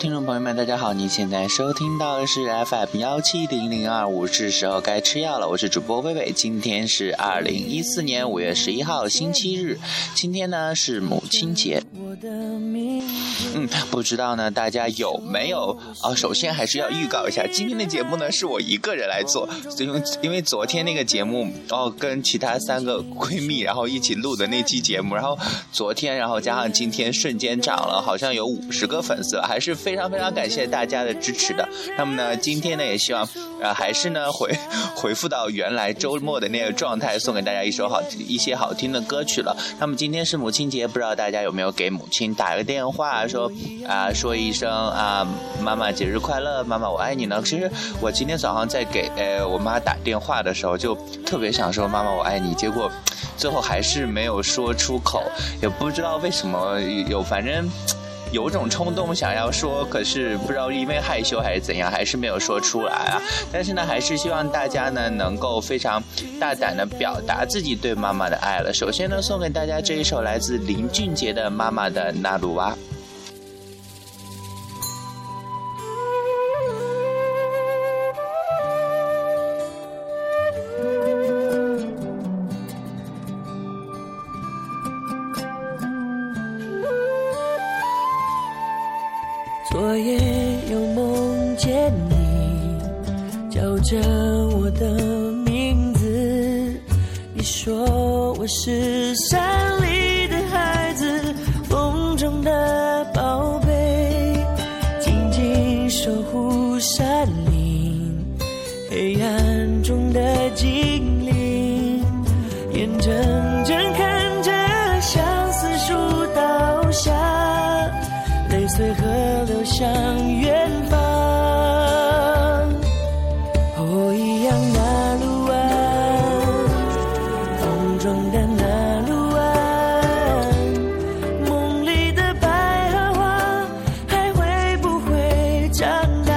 听众朋友们，大家好！你现在收听到的是 FM 幺七零零二五，是时候该吃药了。我是主播微微，今天是二零一四年五月十一号星期日，今天呢是母亲节。嗯，不知道呢，大家有没有啊？首先还是要预告一下，今天的节目呢是我一个人来做，因为因为昨天那个节目哦，跟其他三个闺蜜然后一起录的那期节目，然后昨天然后加上今天，瞬间涨了，好像有五十个粉丝，还是非非常非常感谢大家的支持的。那么呢，今天呢也希望呃还是呢回回复到原来周末的那个状态，送给大家一首好一些好听的歌曲了。那么今天是母亲节，不知道大家有没有给母亲打个电话，说啊说一声啊妈妈节日快乐，妈妈我爱你呢？其实我今天早上在给呃我妈打电话的时候，就特别想说妈妈我爱你，结果最后还是没有说出口，也不知道为什么有，反正有种冲动想要说，可是不知道因为害羞还是怎样，还是没有说出来啊。但是呢，还是希望大家呢能够非常大胆的表达自己对妈妈的爱了。首先呢，送给大家这一首来自林俊杰的《妈妈的那鲁娃》。叫着我的名字，你说我是傻中的那路湾，梦里的百合花还会不会长大？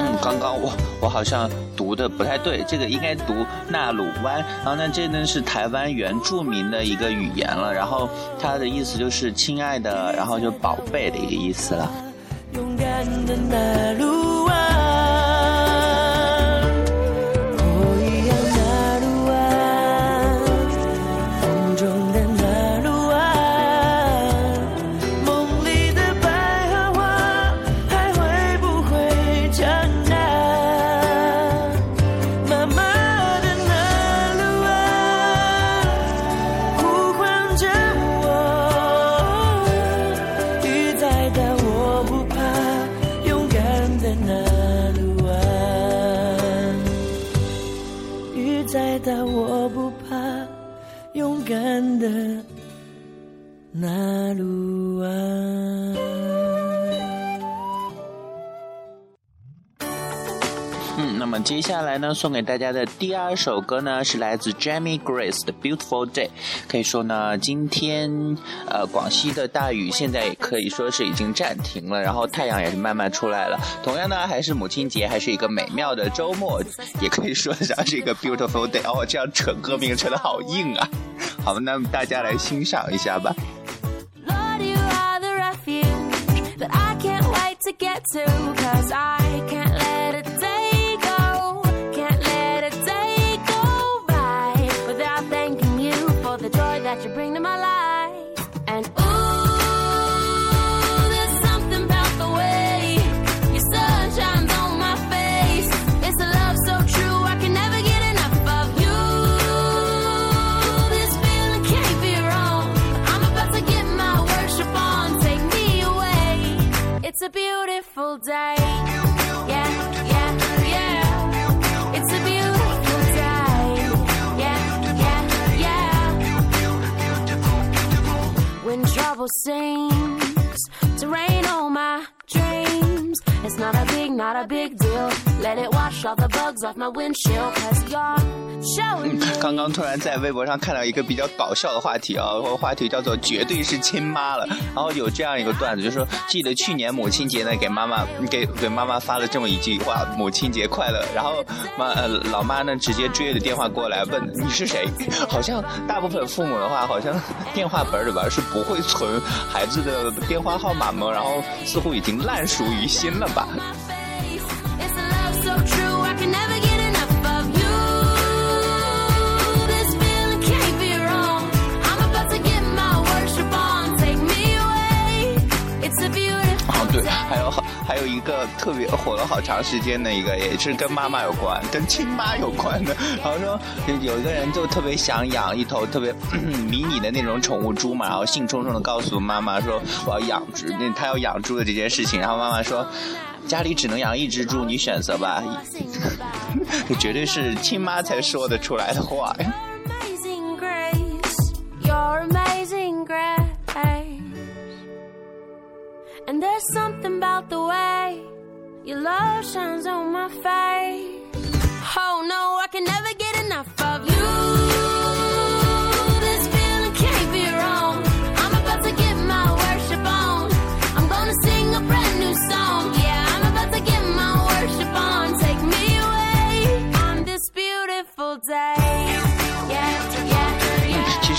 嗯，刚刚我我好像读的不太对，这个应该读纳鲁湾。然后呢，这呢是台湾原住民的一个语言了，然后它的意思就是亲爱的，然后就宝贝的一个意思了。勇敢的那路嗯，那么接下来呢，送给大家的第二首歌呢，是来自 Jamie Grace 的《Beautiful Day》。可以说呢，今天呃，广西的大雨现在也可以说是已经暂停了，然后太阳也是慢慢出来了。同样呢，还是母亲节，还是一个美妙的周末，也可以说得上是一个 Beautiful Day。哦，这样扯歌名扯的好硬啊！好，那么大家来欣赏一下吧。Lord, you are the refuge that I can't wait to get to. Cause I that you bring to my life. same. Not a big, deal. Let it wash all the bugs off my windshield, Cause you're 嗯刚刚突然在微博上看到一个比较搞笑的话题啊，话题叫做“绝对是亲妈了”。然后有这样一个段子，就说记得去年母亲节呢，给妈妈给给妈妈发了这么一句话：“母亲节快乐。”然后妈呃老妈呢直接追着电话过来问你是谁？好像大部分父母的话，好像电话本里边是不会存孩子的电话号码嘛，然后似乎已经烂熟于心了吧。还有好还有一个特别火了好长时间的一个，也是跟妈妈有关，跟亲妈有关的。然后说有有一个人就特别想养一头特别迷你的那种宠物猪嘛，然后兴冲冲的告诉妈妈说我要养猪，那他要养猪的这件事情，然后妈妈说。家里只能养一只猪，你选择吧。这 绝对是亲妈才说得出来的话呀。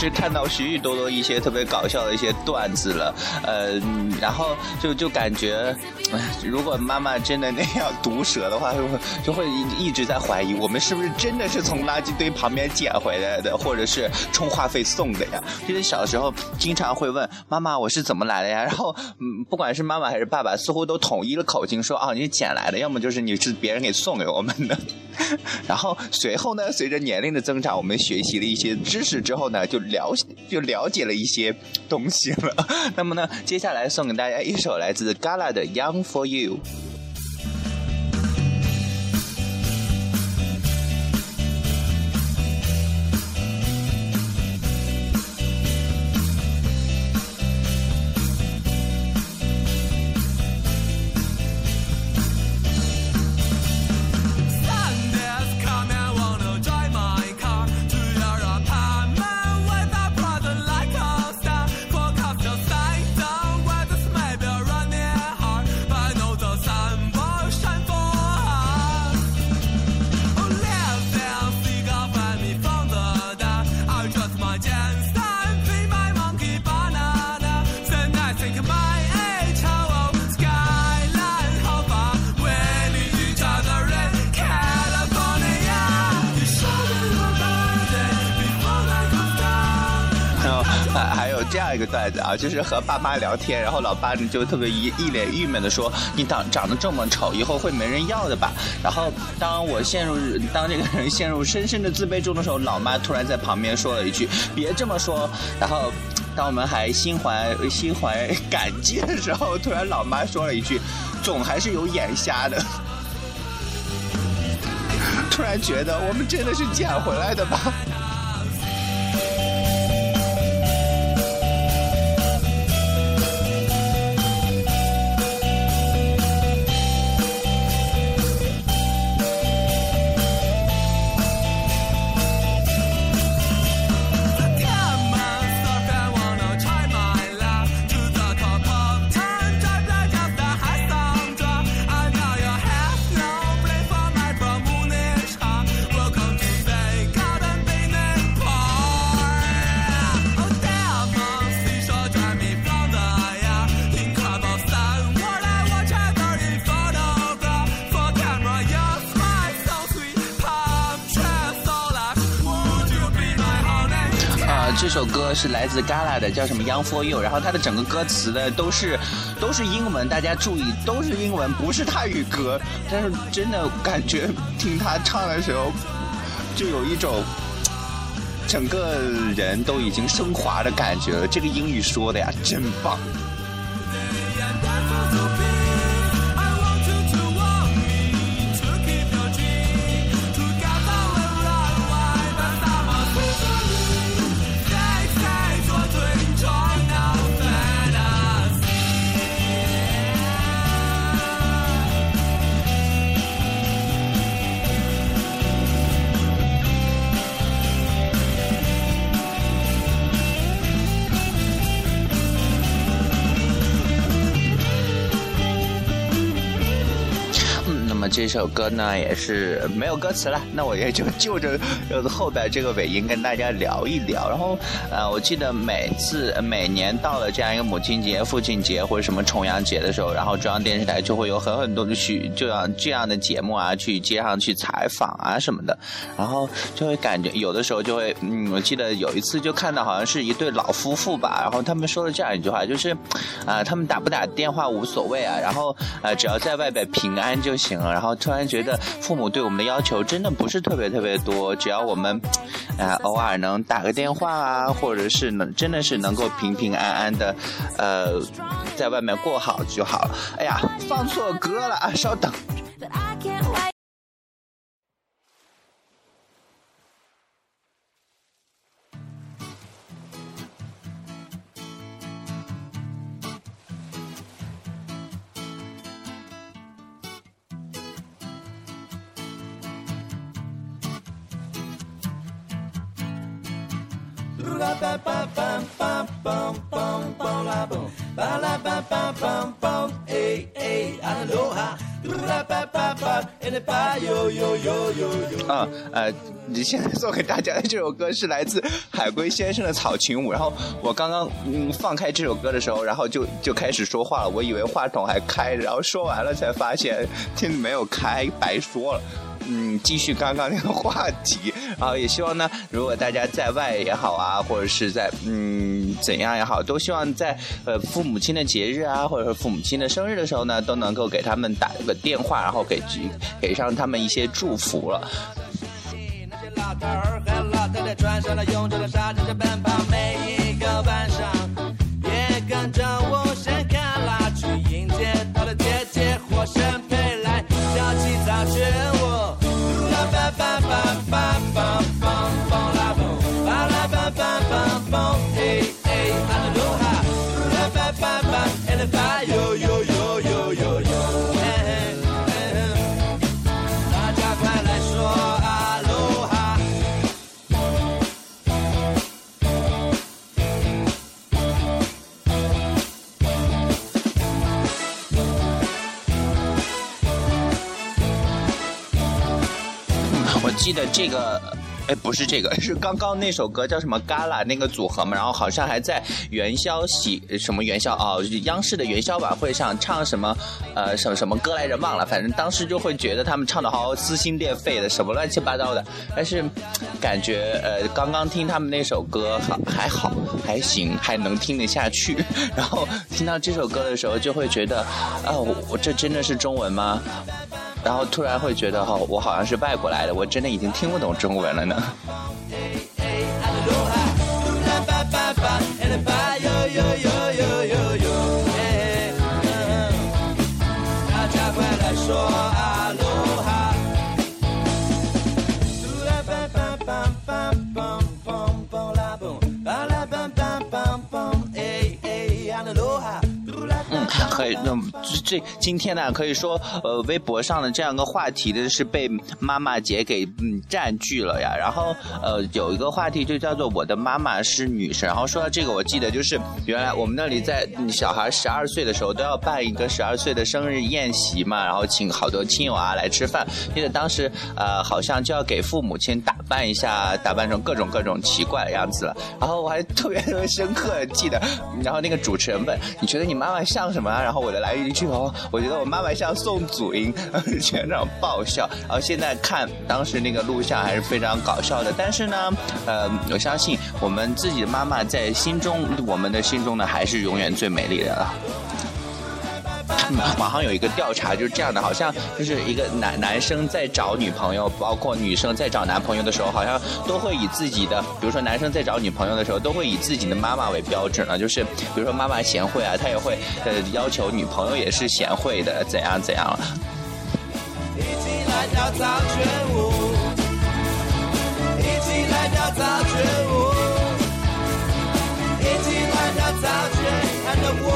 看到许许多多一些特别搞笑的一些段子了，呃，然后就就感觉，如果妈妈真的那样毒舌的话，就会就会一直在怀疑我们是不是真的是从垃圾堆旁边捡回来的，或者是充话费送的呀？记得小时候经常会问妈妈我是怎么来的呀？然后嗯，不管是妈妈还是爸爸，似乎都统一了口径说啊你捡来的，要么就是你是别人给送给我们的。然后随后呢，随着年龄的增长，我们学习了一些知识之后呢，就了了就了解了一些东西了。那么呢，接下来送给大家一首来自 Gala 的《Young for You》。一个段子啊，就是和爸妈聊天，然后老爸就特别一一脸郁闷的说：“你长长得这么丑，以后会没人要的吧？”然后当我陷入当这个人陷入深深的自卑中的时候，老妈突然在旁边说了一句：“别这么说。”然后当我们还心怀心怀感激的时候，突然老妈说了一句：“总还是有眼瞎的。” 突然觉得我们真的是捡回来的吧？首歌是来自 Gala 的，叫什么《Young for You》，然后它的整个歌词呢都是都是英文，大家注意都是英文，不是泰语歌。但是真的感觉听他唱的时候，就有一种整个人都已经升华的感觉了。这个英语说的呀，真棒。这首歌呢也是没有歌词了，那我也就就着后边这个尾音跟大家聊一聊。然后呃，我记得每次每年到了这样一个母亲节、父亲节或者什么重阳节的时候，然后中央电视台就会有很很多的许这样这样的节目啊，去街上去采访啊什么的，然后就会感觉有的时候就会嗯，我记得有一次就看到好像是一对老夫妇吧，然后他们说了这样一句话，就是啊、他们打不打电话无所谓啊，然后呃只要在外边平安就行了。然后突然觉得父母对我们的要求真的不是特别特别多，只要我们呃偶尔能打个电话啊，或者是能真的是能够平平安安的呃在外面过好就好了。哎呀，放错歌了啊，稍等。啊呃，你现在送给大家的这首歌是来自海龟先生的《草裙舞》。然后我刚刚嗯放开这首歌的时候，然后就就开始说话了，我以为话筒还开着，然后说完了才发现听没有开，白说了。嗯，继续刚刚那个话题，然 后也希望呢，如果大家在外也好啊，或者是在嗯怎样也好，都希望在呃父母亲的节日啊，或者是父母亲的生日的时候呢，都能够给他们打个电话，然后给给上他们一些祝福了。那些老头儿和老太太穿上了臃肿的纱，站着奔跑，每一个晚上也跟着我哎啦吧哟哟哟哟哟哟，嘿嘿嘿嘿。大家快来说阿罗哈！我记得这个。哎，不是这个，是刚刚那首歌叫什么？Gala 那个组合嘛，然后好像还在元宵喜什么元宵哦，央视的元宵晚会上唱什么呃什么什么歌来着忘了，反正当时就会觉得他们唱的好撕心裂肺的，什么乱七八糟的，但是感觉呃刚刚听他们那首歌好还好还行，还能听得下去，然后听到这首歌的时候就会觉得啊、我这真的是中文吗？然后突然会觉得哈、我好像是外国来的，我真的已经听不懂中文了呢。可以，那、这这今天呢，可以说，呃，微博上的这样一个话题的是被妈妈节给嗯占据了呀。然后，呃，有一个话题就叫做“我的妈妈是女神”。然后说到这个，我记得就是原来我们那里在小孩十二岁的时候都要办一个十二岁的生日宴席嘛，然后请好多亲友啊来吃饭。记得当时呃好像就要给父母亲打扮一下，打扮成各种各种奇怪的样子了。然后我还特别特别深刻地记得，然后那个主持人问：“你觉得你妈妈像什啊？”然后我的来一句：“哦，我觉得我妈妈像宋祖英。”全场爆笑。然后现在看当时那个录像还是非常搞笑的。但是呢，呃，我相信我们自己的妈妈在心中，我们的心中呢，还是永远最美丽的了。嗯网上有一个调查，就是这样的，好像就是一个男男生在找女朋友，包括女生在找男朋友的时候，好像都会以自己的，比如说男生在找女朋友的时候，都会以自己的妈妈为标准了，就是比如说妈妈贤惠啊，他也会呃要求女朋友也是贤惠的，怎样怎样了。一起来跳草裙舞，一起来跳草裙舞，一起来跳草裙看着我，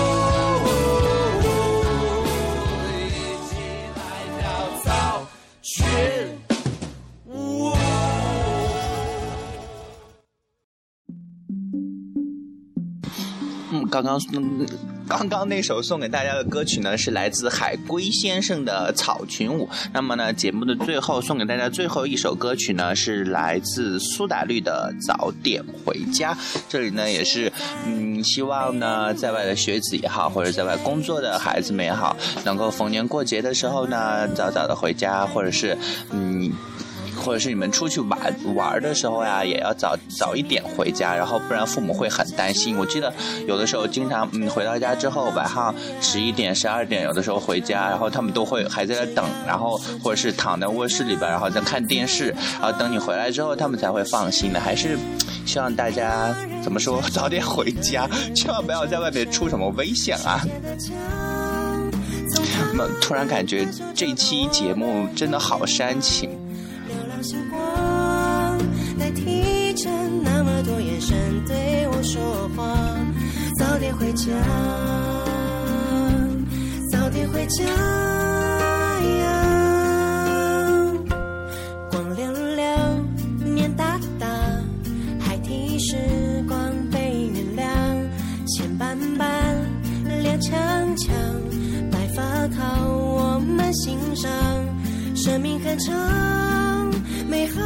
刚刚嗯刚刚那首送给大家的歌曲呢，是来自海龟先生的《草裙舞》。那么呢，节目的最后送给大家最后一首歌曲呢，是来自苏打绿的《早点回家》。这里呢，也是嗯，希望呢，在外的学子也好，或者在外工作的孩子们也好，能够逢年过节的时候呢，早早的回家，或者是嗯。或者是你们出去玩玩的时候呀，也要早早一点回家，然后不然父母会很担心。我记得有的时候经常嗯回到家之后晚上十一点十二点，有的时候回家，然后他们都会还在那等，然后或者是躺在卧室里边，然后在看电视，然后等你回来之后，他们才会放心的。还是希望大家怎么说早点回家，千万不要在外面出什么危险啊！那突然感觉这期节目真的好煽情。星光代替着那么多眼神对我说话，早点回家，早点回家呀。光溜溜，面大大，还替时光被原谅，钱斑斑，脸强强，白发靠我们欣赏。生命很长，美好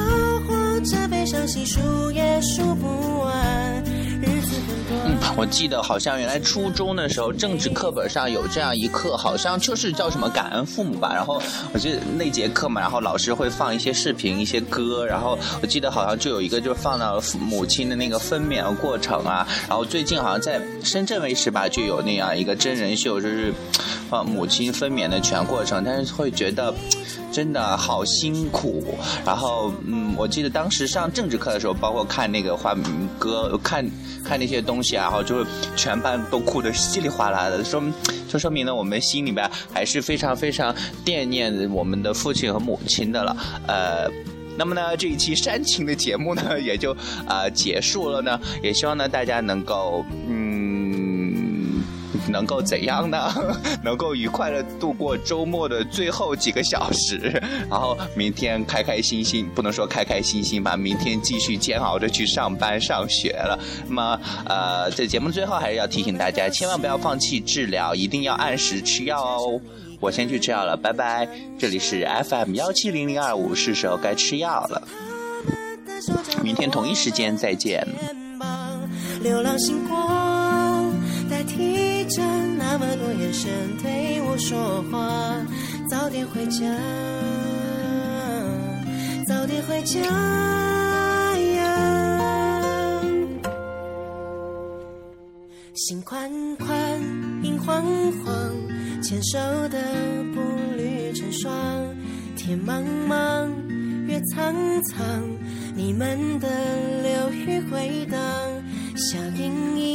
或者悲伤，细数也数。我记得好像原来初中的时候，政治课本上有这样一课，好像就是叫什么感恩父母吧。然后我记得那节课嘛，然后老师会放一些视频、一些歌，然后我记得好像就有一个就放到母亲的那个分娩的过程啊。然后最近好像在深圳卫视吧，就有那样一个真人秀，就是呃母亲分娩的全过程，但是会觉得。真的好辛苦，然后嗯，我记得当时上政治课的时候，包括看那个花名歌，看看那些东西啊，然后就全班都哭得稀里哗啦的，说就说明呢我们心里边还是非常非常惦念我们的父亲和母亲的了，呃。那么呢，这一期煽情的节目呢，也就、呃结束了呢。也希望呢，大家能够嗯，能够怎样呢？能够愉快的度过周末的最后几个小时，然后明天开开心心，不能说开开心心吧，明天继续煎熬着去上班上学了。那么呃，在节目最后还是要提醒大家，千万不要放弃治疗，一定要按时吃药哦。我先去吃药了，拜拜。这里是 FM 幺七零零二五，是时候该吃药了。明天同一时间再见。流浪星光提着那么多眼神对我说话，早点回家，早点回家呀。心宽宽，影晃晃，牵手的步履成双，天茫茫，月苍苍，你们的流语回荡，笑盈盈，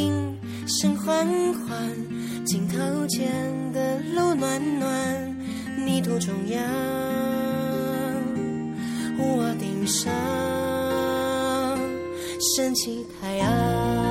声缓缓，镜头前的路暖暖，泥土中央，屋顶上升起太阳。